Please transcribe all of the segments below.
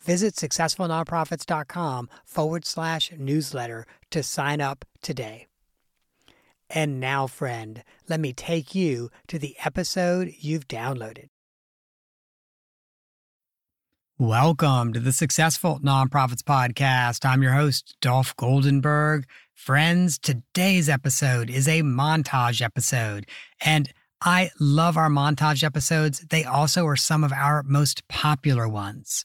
Visit successfulnonprofits.com forward slash newsletter to sign up today. And now, friend, let me take you to the episode you've downloaded. Welcome to the Successful Nonprofits Podcast. I'm your host, Dolph Goldenberg. Friends, today's episode is a montage episode. And I love our montage episodes. They also are some of our most popular ones.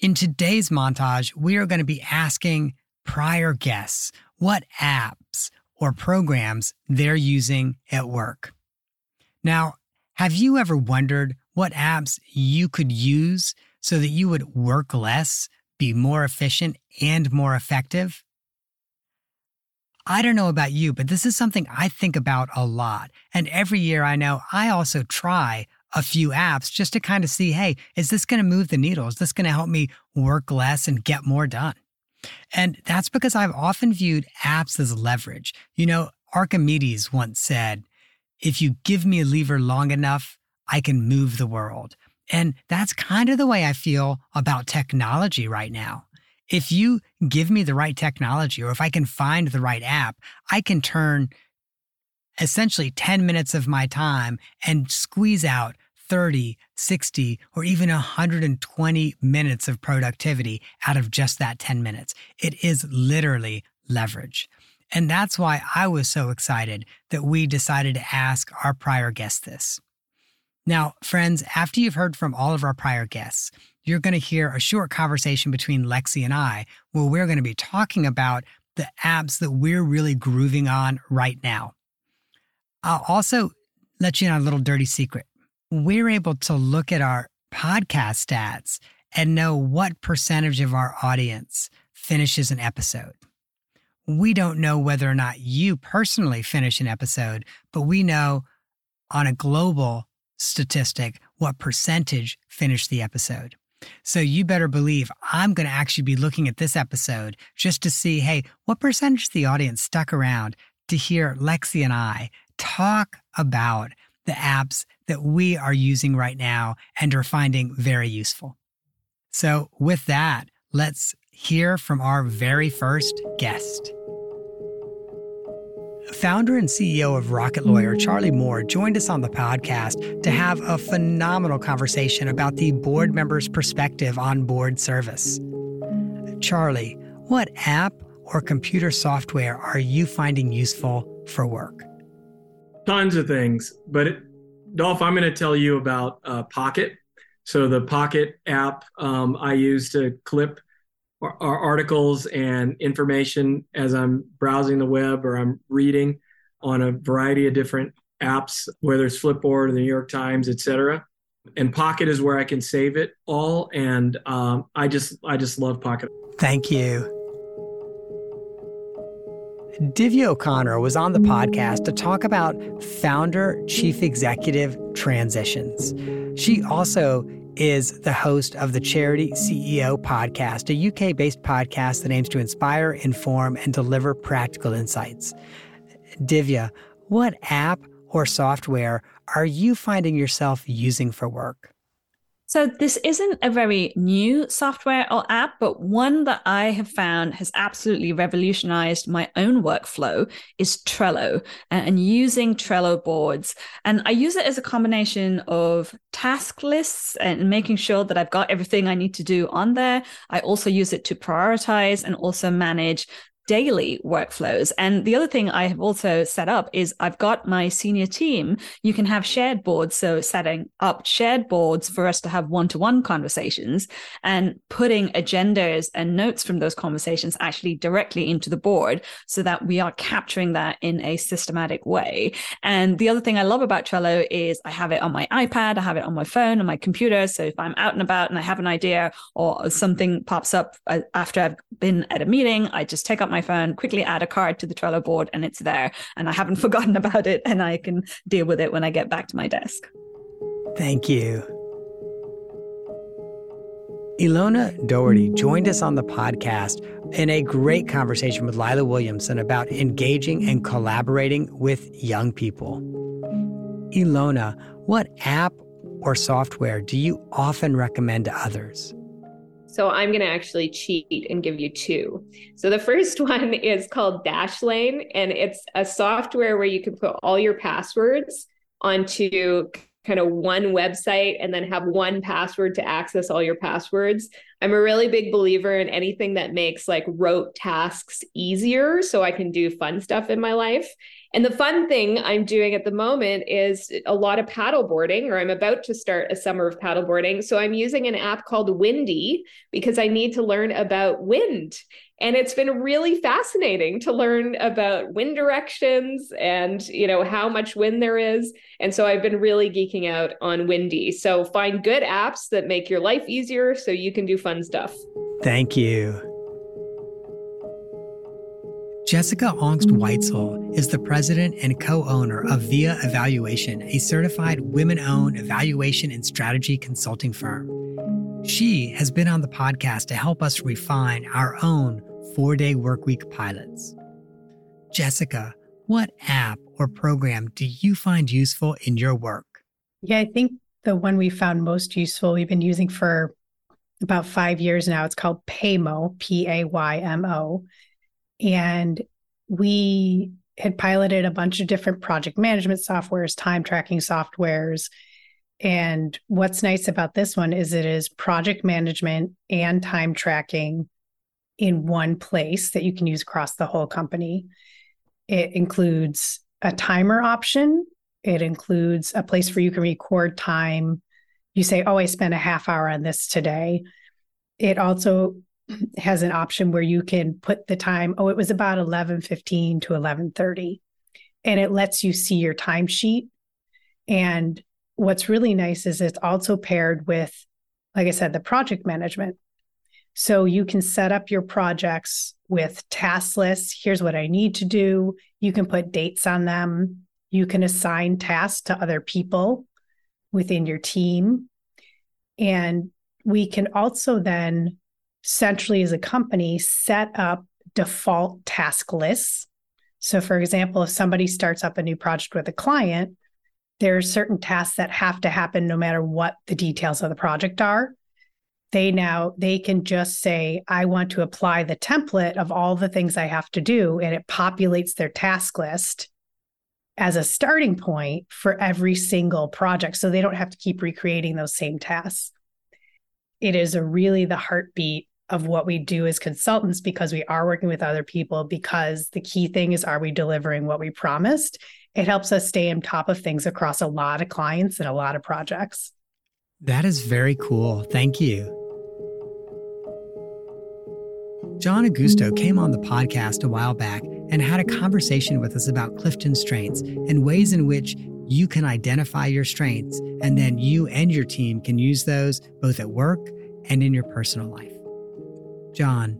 In today's montage, we are going to be asking prior guests what apps or programs they're using at work. Now, have you ever wondered what apps you could use so that you would work less, be more efficient, and more effective? I don't know about you, but this is something I think about a lot. And every year I know I also try a few apps just to kind of see hey, is this going to move the needle? Is this going to help me work less and get more done? And that's because I've often viewed apps as leverage. You know, Archimedes once said, if you give me a lever long enough, I can move the world. And that's kind of the way I feel about technology right now. If you give me the right technology, or if I can find the right app, I can turn essentially 10 minutes of my time and squeeze out 30, 60, or even 120 minutes of productivity out of just that 10 minutes. It is literally leverage. And that's why I was so excited that we decided to ask our prior guests this. Now, friends, after you've heard from all of our prior guests, you're going to hear a short conversation between Lexi and I where we're going to be talking about the apps that we're really grooving on right now. I'll also let you in on a little dirty secret. We're able to look at our podcast stats and know what percentage of our audience finishes an episode. We don't know whether or not you personally finish an episode, but we know on a global statistic what percentage finish the episode. So you better believe I'm going to actually be looking at this episode just to see, hey, what percentage of the audience stuck around to hear Lexi and I talk about the apps that we are using right now and are finding very useful. So, with that, let's hear from our very first guest. Founder and CEO of Rocket Lawyer, Charlie Moore, joined us on the podcast to have a phenomenal conversation about the board member's perspective on board service. Charlie, what app or computer software are you finding useful for work? Tons of things. But it, Dolph, I'm going to tell you about uh, Pocket. So the Pocket app um, I use to clip our, our articles and information as I'm browsing the web or I'm reading on a variety of different apps, whether it's Flipboard or the New York Times, etc. And Pocket is where I can save it all, and um, I just I just love Pocket. Thank you. Divya O'Connor was on the podcast to talk about founder chief executive transitions. She also is the host of the Charity CEO podcast, a UK based podcast that aims to inspire, inform, and deliver practical insights. Divya, what app or software are you finding yourself using for work? So, this isn't a very new software or app, but one that I have found has absolutely revolutionized my own workflow is Trello and using Trello boards. And I use it as a combination of task lists and making sure that I've got everything I need to do on there. I also use it to prioritize and also manage daily workflows. And the other thing I have also set up is I've got my senior team. You can have shared boards. So setting up shared boards for us to have one to one conversations and putting agendas and notes from those conversations actually directly into the board so that we are capturing that in a systematic way. And the other thing I love about Trello is I have it on my iPad, I have it on my phone, on my computer. So if I'm out and about and I have an idea or something pops up uh, after I've been at a meeting, I just take up my my phone, quickly add a card to the Trello board, and it's there. And I haven't forgotten about it, and I can deal with it when I get back to my desk. Thank you. Ilona Doherty joined us on the podcast in a great conversation with Lila Williamson about engaging and collaborating with young people. Ilona, what app or software do you often recommend to others? So I'm going to actually cheat and give you two. So the first one is called Dashlane, and it's a software where you can put all your passwords onto kind of one website and then have one password to access all your passwords. I'm a really big believer in anything that makes like rote tasks easier so I can do fun stuff in my life. And the fun thing I'm doing at the moment is a lot of paddleboarding, or I'm about to start a summer of paddleboarding. So I'm using an app called Windy because I need to learn about wind. And it's been really fascinating to learn about wind directions and, you know, how much wind there is. And so I've been really geeking out on Windy. So find good apps that make your life easier so you can do fun stuff. Thank you. Jessica Aungst Weitzel is the president and co owner of Via Evaluation, a certified women owned evaluation and strategy consulting firm. She has been on the podcast to help us refine our own four day workweek pilots. Jessica, what app or program do you find useful in your work? Yeah, I think the one we found most useful, we've been using for about five years now. It's called Paymo, P A Y M O. And we had piloted a bunch of different project management softwares, time tracking softwares. And what's nice about this one is it is project management and time tracking in one place that you can use across the whole company. It includes a timer option, it includes a place where you can record time. You say, Oh, I spent a half hour on this today. It also has an option where you can put the time oh it was about 11:15 to 11:30 and it lets you see your timesheet and what's really nice is it's also paired with like I said the project management so you can set up your projects with task lists here's what I need to do you can put dates on them you can assign tasks to other people within your team and we can also then centrally as a company set up default task lists. So, for example, if somebody starts up a new project with a client, there are certain tasks that have to happen no matter what the details of the project are. They now they can just say, I want to apply the template of all the things I have to do, and it populates their task list as a starting point for every single project. So they don't have to keep recreating those same tasks. It is a really the heartbeat of what we do as consultants because we are working with other people because the key thing is are we delivering what we promised it helps us stay on top of things across a lot of clients and a lot of projects that is very cool thank you John Augusto came on the podcast a while back and had a conversation with us about Clifton strengths and ways in which you can identify your strengths and then you and your team can use those both at work and in your personal life. John,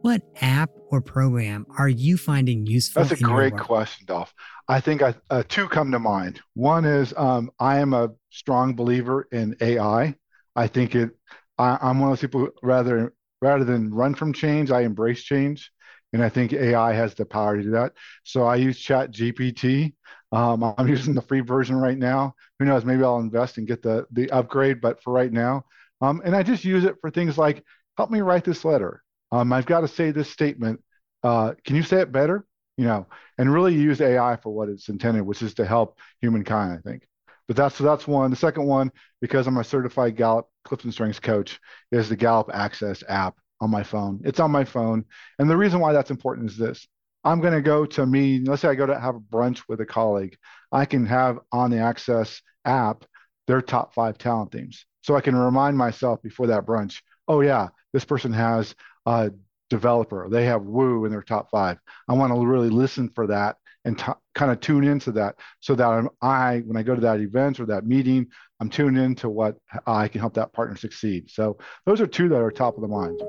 what app or program are you finding useful? That's a great question, Dolph. I think I, uh, two come to mind. One is um, I am a strong believer in AI. I think it. I, am one of those people rather rather than run from change, I embrace change, And I think AI has the power to do that. So I use Chat GPT. Um, I'm using the free version right now. Who knows? Maybe I'll invest and get the the upgrade. But for right now, um, and I just use it for things like help me write this letter. Um, I've got to say this statement. Uh, can you say it better? You know, and really use AI for what it's intended, which is to help humankind. I think. But that's so that's one. The second one, because I'm a certified Gallup Clifton Strengths coach, is the Gallup Access app on my phone. It's on my phone. And the reason why that's important is this. I'm going to go to a meeting. Let's say I go to have a brunch with a colleague. I can have on the Access app their top five talent themes. So I can remind myself before that brunch, oh, yeah, this person has a developer. They have Woo in their top five. I want to really listen for that and t- kind of tune into that so that I'm, I, when I go to that event or that meeting, I'm tuned into what I can help that partner succeed. So those are two that are top of the mind.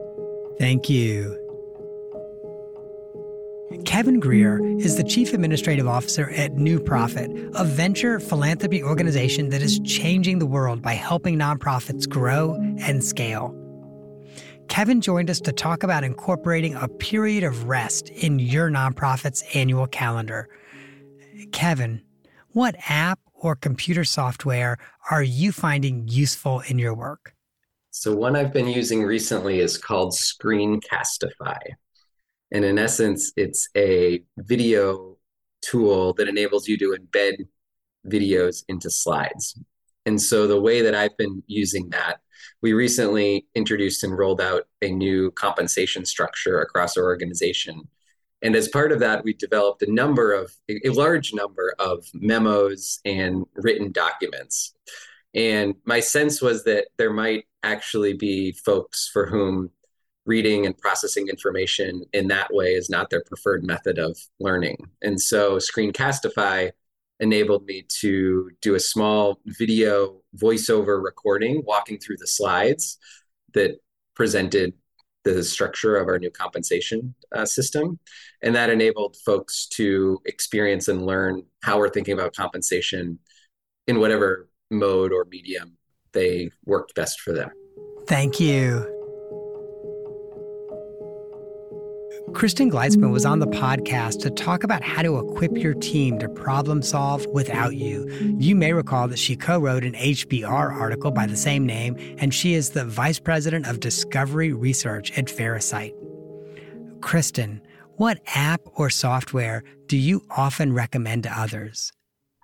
Thank you. Kevin Greer is the Chief Administrative Officer at New Profit, a venture philanthropy organization that is changing the world by helping nonprofits grow and scale. Kevin joined us to talk about incorporating a period of rest in your nonprofit's annual calendar. Kevin, what app or computer software are you finding useful in your work? So, one I've been using recently is called Screencastify. And in essence, it's a video tool that enables you to embed videos into slides. And so, the way that I've been using that, we recently introduced and rolled out a new compensation structure across our organization. And as part of that, we developed a number of, a large number of memos and written documents. And my sense was that there might actually be folks for whom reading and processing information in that way is not their preferred method of learning. And so Screencastify enabled me to do a small video voiceover recording walking through the slides that presented the structure of our new compensation uh, system. And that enabled folks to experience and learn how we're thinking about compensation in whatever mode or medium they worked best for them. Thank you. Kristen Gleitzman was on the podcast to talk about how to equip your team to problem solve without you. You may recall that she co wrote an HBR article by the same name, and she is the Vice President of Discovery Research at Verisight. Kristen, what app or software do you often recommend to others?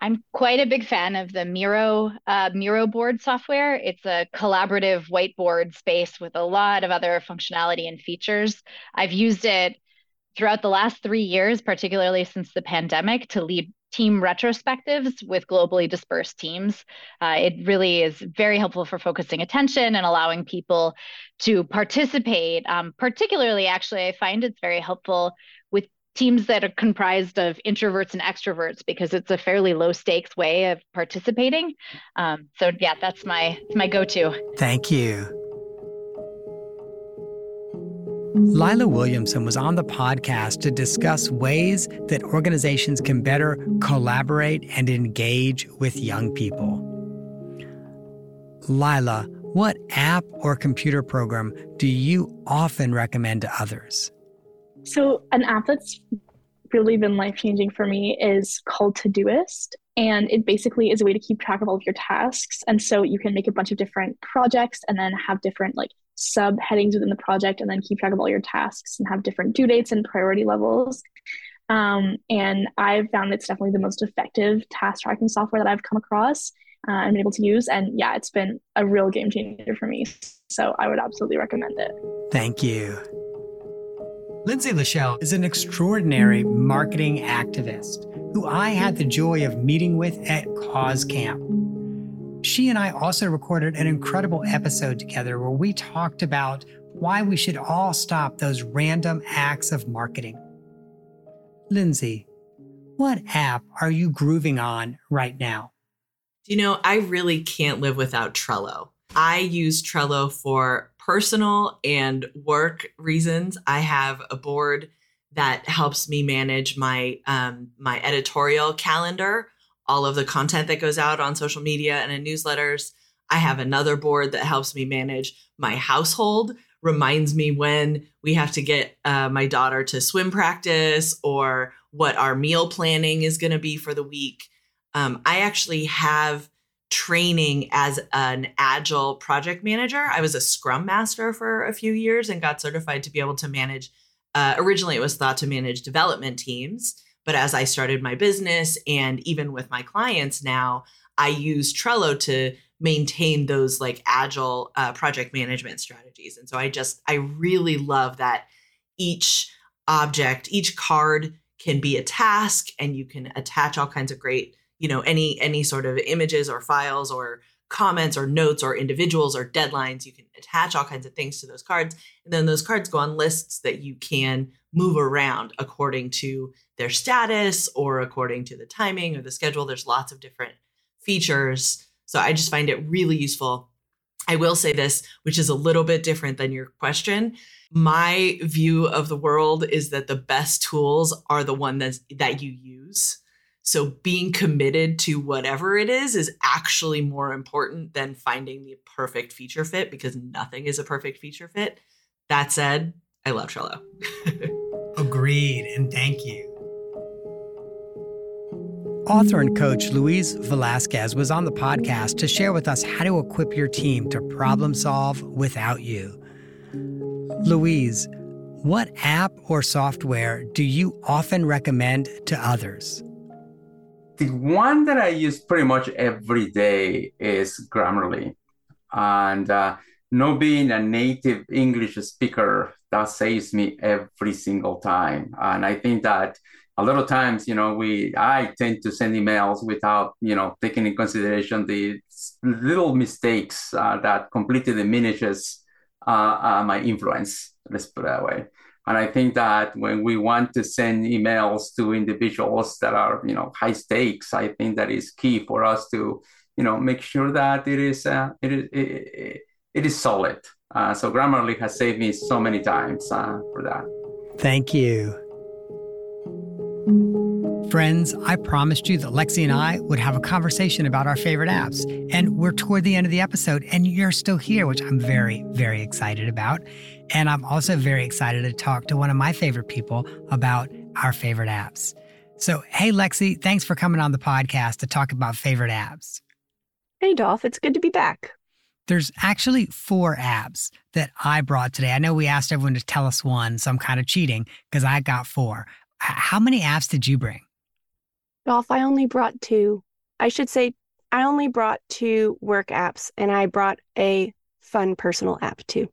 I'm quite a big fan of the Miro uh, Miro board software. It's a collaborative whiteboard space with a lot of other functionality and features. I've used it throughout the last three years, particularly since the pandemic, to lead team retrospectives with globally dispersed teams. Uh, it really is very helpful for focusing attention and allowing people to participate. Um, particularly, actually, I find it's very helpful teams that are comprised of introverts and extroverts because it's a fairly low stakes way of participating. Um, so yeah, that's my my go to. Thank you. Lila Williamson was on the podcast to discuss ways that organizations can better collaborate and engage with young people. Lila, what app or computer program do you often recommend to others? So, an app that's really been life changing for me is called Todoist. And it basically is a way to keep track of all of your tasks. And so you can make a bunch of different projects and then have different like subheadings within the project and then keep track of all your tasks and have different due dates and priority levels. Um, and I've found it's definitely the most effective task tracking software that I've come across uh, and been able to use. And yeah, it's been a real game changer for me. So I would absolutely recommend it. Thank you. Lindsay Lachelle is an extraordinary marketing activist who I had the joy of meeting with at Cause Camp. She and I also recorded an incredible episode together where we talked about why we should all stop those random acts of marketing. Lindsay, what app are you grooving on right now? You know, I really can't live without Trello. I use Trello for personal and work reasons. I have a board that helps me manage my um, my editorial calendar, all of the content that goes out on social media and in newsletters. I have another board that helps me manage my household reminds me when we have to get uh, my daughter to swim practice or what our meal planning is going to be for the week. Um, I actually have training as an agile project manager. I was a scrum master for a few years and got certified to be able to manage. Uh, originally, it was thought to manage development teams. But as I started my business and even with my clients now, I use Trello to maintain those like agile uh, project management strategies. And so I just, I really love that each object, each card can be a task and you can attach all kinds of great you know any any sort of images or files or comments or notes or individuals or deadlines you can attach all kinds of things to those cards. And then those cards go on lists that you can move around according to their status or according to the timing or the schedule. There's lots of different features. So i just find it really useful. I will say this which is a little bit different than your question. My view of the world is that the best tools are the one that's, that you use so being committed to whatever it is is actually more important than finding the perfect feature fit because nothing is a perfect feature fit. That said, I love Trello. Agreed, and thank you. Author and coach Luis Velasquez was on the podcast to share with us how to equip your team to problem solve without you. Luis, what app or software do you often recommend to others? The one that I use pretty much every day is Grammarly. And uh, no being a native English speaker, that saves me every single time. And I think that a lot of times, you know, we I tend to send emails without, you know, taking in consideration the little mistakes uh, that completely diminishes uh, uh my influence. Let's put it that way. And I think that when we want to send emails to individuals that are, you know, high stakes, I think that is key for us to, you know, make sure that it is uh, it is it, it is solid. Uh, so Grammarly has saved me so many times uh, for that. Thank you. Friends, I promised you that Lexi and I would have a conversation about our favorite apps. And we're toward the end of the episode, and you're still here, which I'm very, very excited about. And I'm also very excited to talk to one of my favorite people about our favorite apps. So, hey, Lexi, thanks for coming on the podcast to talk about favorite apps. Hey, Dolph, it's good to be back. There's actually four apps that I brought today. I know we asked everyone to tell us one, so I'm kind of cheating because I got four. How many apps did you bring? Dolph, I only brought two. I should say, I only brought two work apps and I brought a fun personal app too.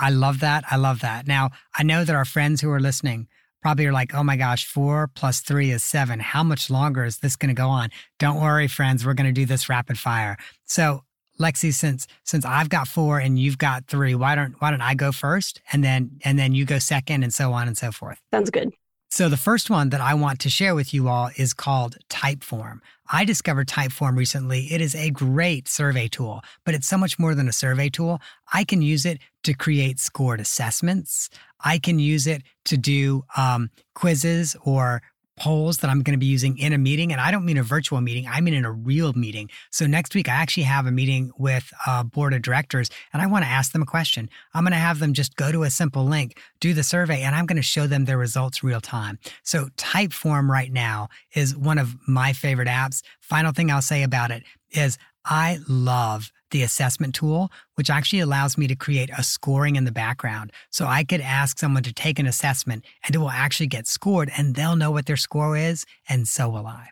I love that. I love that. Now, I know that our friends who are listening probably are like, oh my gosh, four plus three is seven. How much longer is this going to go on? Don't worry, friends. We're going to do this rapid fire. So, Lexi, since since I've got four and you've got three, why don't why don't I go first and then and then you go second and so on and so forth? Sounds good. So, the first one that I want to share with you all is called Typeform. I discovered Typeform recently. It is a great survey tool, but it's so much more than a survey tool. I can use it to create scored assessments. I can use it to do um, quizzes or polls that I'm going to be using in a meeting. And I don't mean a virtual meeting, I mean in a real meeting. So next week, I actually have a meeting with a board of directors and I want to ask them a question. I'm going to have them just go to a simple link, do the survey, and I'm going to show them their results real time. So Typeform right now is one of my favorite apps. Final thing I'll say about it is I love the assessment tool, which actually allows me to create a scoring in the background. So I could ask someone to take an assessment and it will actually get scored and they'll know what their score is, and so will I.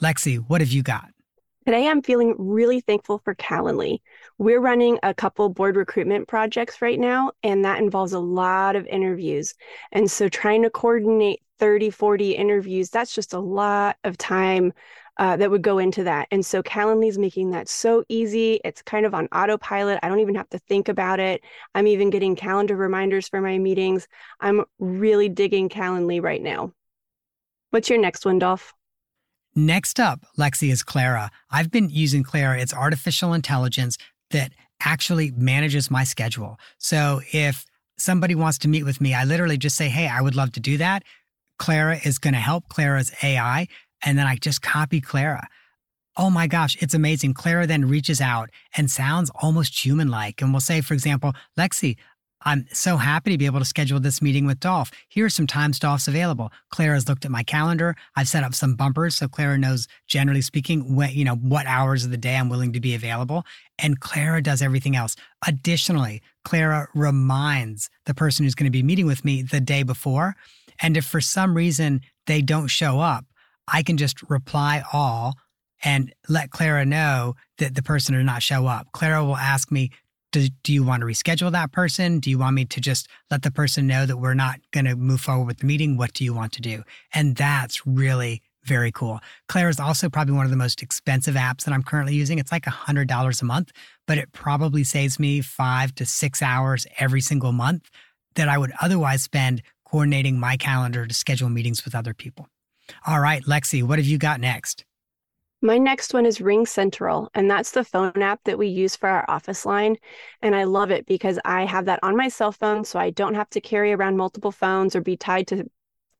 Lexi, what have you got? Today, I'm feeling really thankful for Calendly. We're running a couple board recruitment projects right now, and that involves a lot of interviews. And so, trying to coordinate 30, 40 interviews, that's just a lot of time uh, that would go into that. And so Calendly is making that so easy. It's kind of on autopilot. I don't even have to think about it. I'm even getting calendar reminders for my meetings. I'm really digging Calendly right now. What's your next one, Dolph? Next up, Lexi, is Clara. I've been using Clara. It's artificial intelligence that actually manages my schedule. So if somebody wants to meet with me, I literally just say, Hey, I would love to do that. Clara is going to help. Clara's AI and then I just copy Clara. Oh my gosh, it's amazing. Clara then reaches out and sounds almost human like and will say, for example, Lexi, I'm so happy to be able to schedule this meeting with Dolph. Here are some times Dolph's available. Clara's looked at my calendar. I've set up some bumpers so Clara knows, generally speaking, when, you know, what hours of the day I'm willing to be available. And Clara does everything else. Additionally, Clara reminds the person who's going to be meeting with me the day before. And if for some reason they don't show up, I can just reply all and let Clara know that the person did not show up. Clara will ask me, do, do you want to reschedule that person? Do you want me to just let the person know that we're not going to move forward with the meeting? What do you want to do? And that's really very cool. Claire is also probably one of the most expensive apps that I'm currently using. It's like $100 a month, but it probably saves me five to six hours every single month that I would otherwise spend coordinating my calendar to schedule meetings with other people. All right, Lexi, what have you got next? My next one is Ring Central, and that's the phone app that we use for our office line. And I love it because I have that on my cell phone, so I don't have to carry around multiple phones or be tied to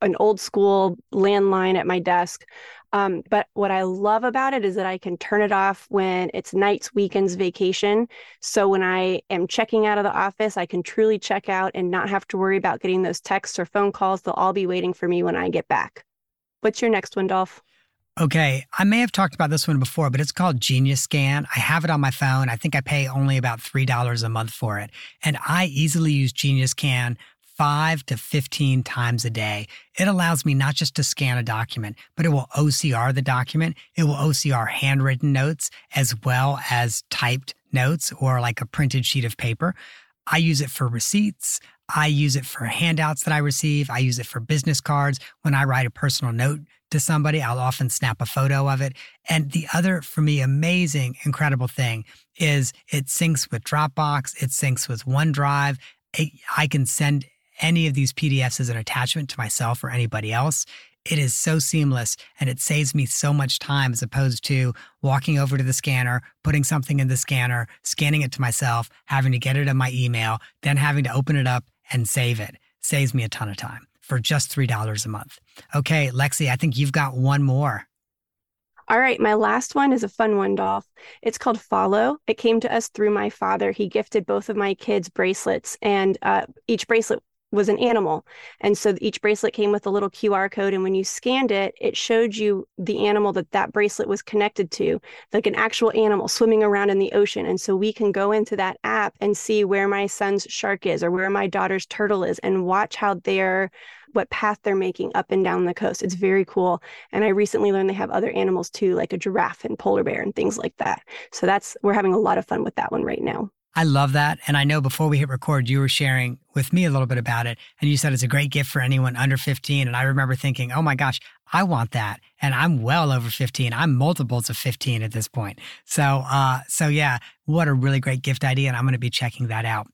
an old school landline at my desk. Um, but what I love about it is that I can turn it off when it's nights, weekends, vacation. So when I am checking out of the office, I can truly check out and not have to worry about getting those texts or phone calls. They'll all be waiting for me when I get back. What's your next one, Dolph? Okay, I may have talked about this one before, but it's called Genius Scan. I have it on my phone. I think I pay only about $3 a month for it. And I easily use Genius Scan five to 15 times a day. It allows me not just to scan a document, but it will OCR the document. It will OCR handwritten notes as well as typed notes or like a printed sheet of paper. I use it for receipts. I use it for handouts that I receive. I use it for business cards. When I write a personal note to somebody, I'll often snap a photo of it. And the other, for me, amazing, incredible thing is it syncs with Dropbox, it syncs with OneDrive. I can send any of these PDFs as an attachment to myself or anybody else. It is so seamless and it saves me so much time as opposed to walking over to the scanner, putting something in the scanner, scanning it to myself, having to get it in my email, then having to open it up and save it. Saves me a ton of time for just $3 a month. Okay, Lexi, I think you've got one more. All right, my last one is a fun one, Dolph. It's called Fahlo. It came to us through my father. He gifted both of my kids bracelets, and uh, each bracelet was an animal. And so each bracelet came with a little QR code. And when you scanned it, it showed you the animal that that bracelet was connected to, like an actual animal swimming around in the ocean. And so we can go into that app and see where my son's shark is or where my daughter's turtle is and watch how they're what path they're making up and down the coast. It's very cool. And I recently learned they have other animals too, like a giraffe and polar bear and things like that. So that's we're having a lot of fun with that one right now. I love that. And I know before we hit record, you were sharing with me a little bit about it. And you said it's a great gift for anyone under 15. And I remember thinking, oh my gosh, I want that. And I'm well over 15. I'm multiples of 15 at this point. So, uh, so yeah, what a really great gift idea. And I'm going to be checking that out.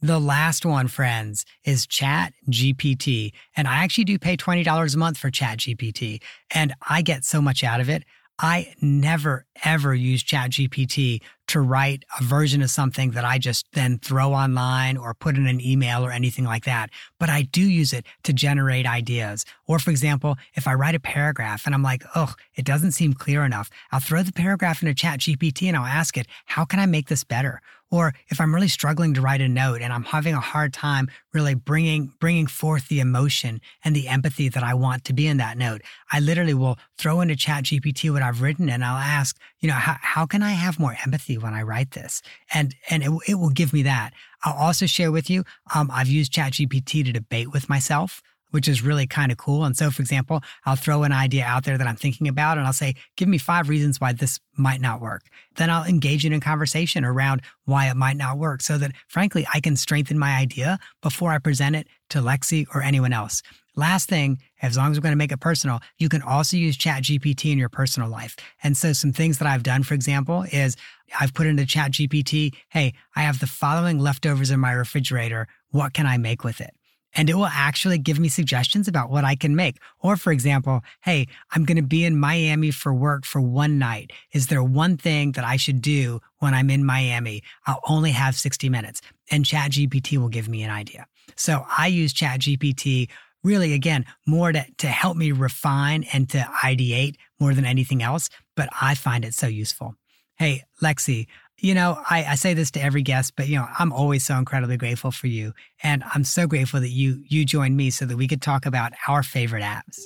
The last one, friends, is Chat GPT. And I actually do pay $20 a month for Chat GPT. And I get so much out of it. I never, ever use ChatGPT to write a version of something that I just then throw online or put in an email or anything like that. But I do use it to generate ideas. Or, for example, if I write a paragraph and I'm like, oh, it doesn't seem clear enough, I'll throw the paragraph into ChatGPT and I'll ask it, how can I make this better? Or if I'm really struggling to write a note and I'm having a hard time really bringing bringing forth the emotion and the empathy that I want to be in that note, I literally will throw into Chat GPT what I've written and I'll ask, you know, how, how can I have more empathy when I write this? And and it, it will give me that. I'll also share with you, um, I've used Chat GPT to debate with myself which is really kind of cool. And so, for example, I'll throw an idea out there that I'm thinking about and I'll say, give me five reasons why this might not work. Then I'll engage in a conversation around why it might not work so that, frankly, I can strengthen my idea before I present it to Lexi or anyone else. Last thing, as long as we're going to make it personal, you can also use Chat GPT in your personal life. And so, some things that I've done, for example, is I've put into Chat GPT, hey, I have the following leftovers in my refrigerator. What can I make with it? And it will actually give me suggestions about what I can make. Or, for example, hey, I'm going to be in Miami for work for one night. Is there one thing that I should do when I'm in Miami? I'll only have 60 minutes, and ChatGPT will give me an idea. So I use ChatGPT really, again, more to, to help me refine and to ideate more than anything else, but I find it so useful. Hey, Lexi, you know, I, I say this to every guest, but you know, I'm always so incredibly grateful for you. And I'm so grateful that you you joined me so that we could talk about our favorite apps.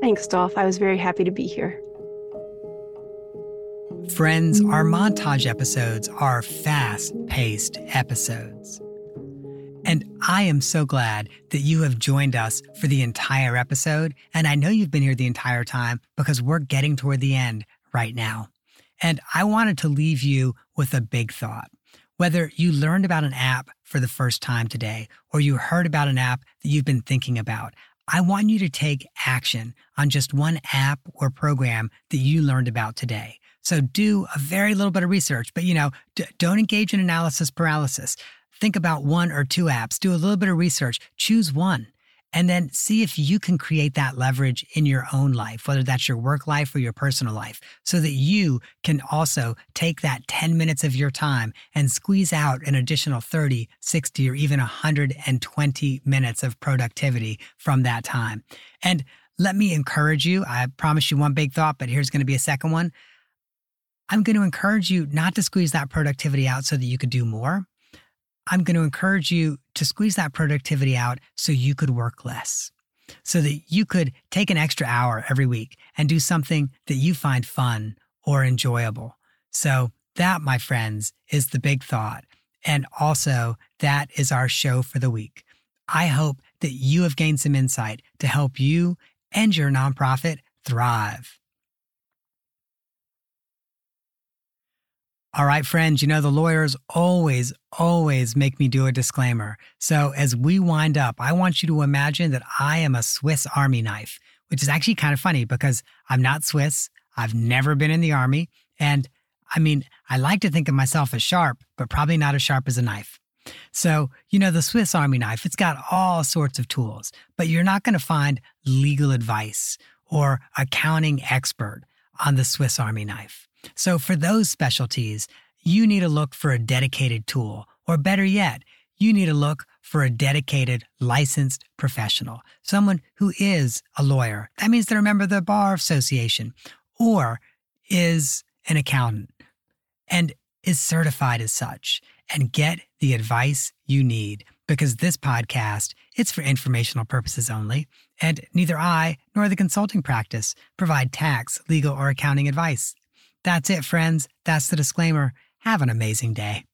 Thanks, Dolph. I was very happy to be here. Friends, our montage episodes are fast paced episodes. And I am so glad that you have joined us for the entire episode. And I know you've been here the entire time because we're getting toward the end right now. And I wanted to leave you with a big thought. Whether you learned about an app for the first time today or you heard about an app that you've been thinking about, I want you to take action on just one app or program that you learned about today. So do a very little bit of research, but you know, d- don't engage in analysis paralysis. Think about one or two apps, do a little bit of research, choose one, and then see if you can create that leverage in your own life, whether that's your work life or your personal life, so that you can also take that 10 minutes of your time and squeeze out an additional 30, 60, or even 120 minutes of productivity from that time. And let me encourage you. I promise you one big thought, but here's going to be a second one. I'm going to encourage you not to squeeze that productivity out so that you could do more. I'm going to encourage you to squeeze that productivity out so you could work less, so that you could take an extra hour every week and do something that you find fun or enjoyable. So, that, my friends, is the big thought. And also, that is our show for the week. I hope that you have gained some insight to help you and your nonprofit thrive. All right, friends, you know, the lawyers always, always make me do a disclaimer. So as we wind up, I want you to imagine that I am a Swiss Army knife, which is actually kind of funny because I'm not Swiss. I've never been in the Army. And I mean, I like to think of myself as sharp, but probably not as sharp as a knife. So, you know, the Swiss Army knife, it's got all sorts of tools, but you're not going to find legal advice or accounting expert on the Swiss Army knife. So for those specialties, you need to look for a dedicated tool, or better yet, you need to look for a dedicated licensed professional, someone who is a lawyer. That means they're a member of the Bar Association or is an accountant and is certified as such and get the advice you need because this podcast it's for informational purposes only and neither I nor the consulting practice provide tax, legal or accounting advice. That's it, friends. That's the disclaimer. Have an amazing day.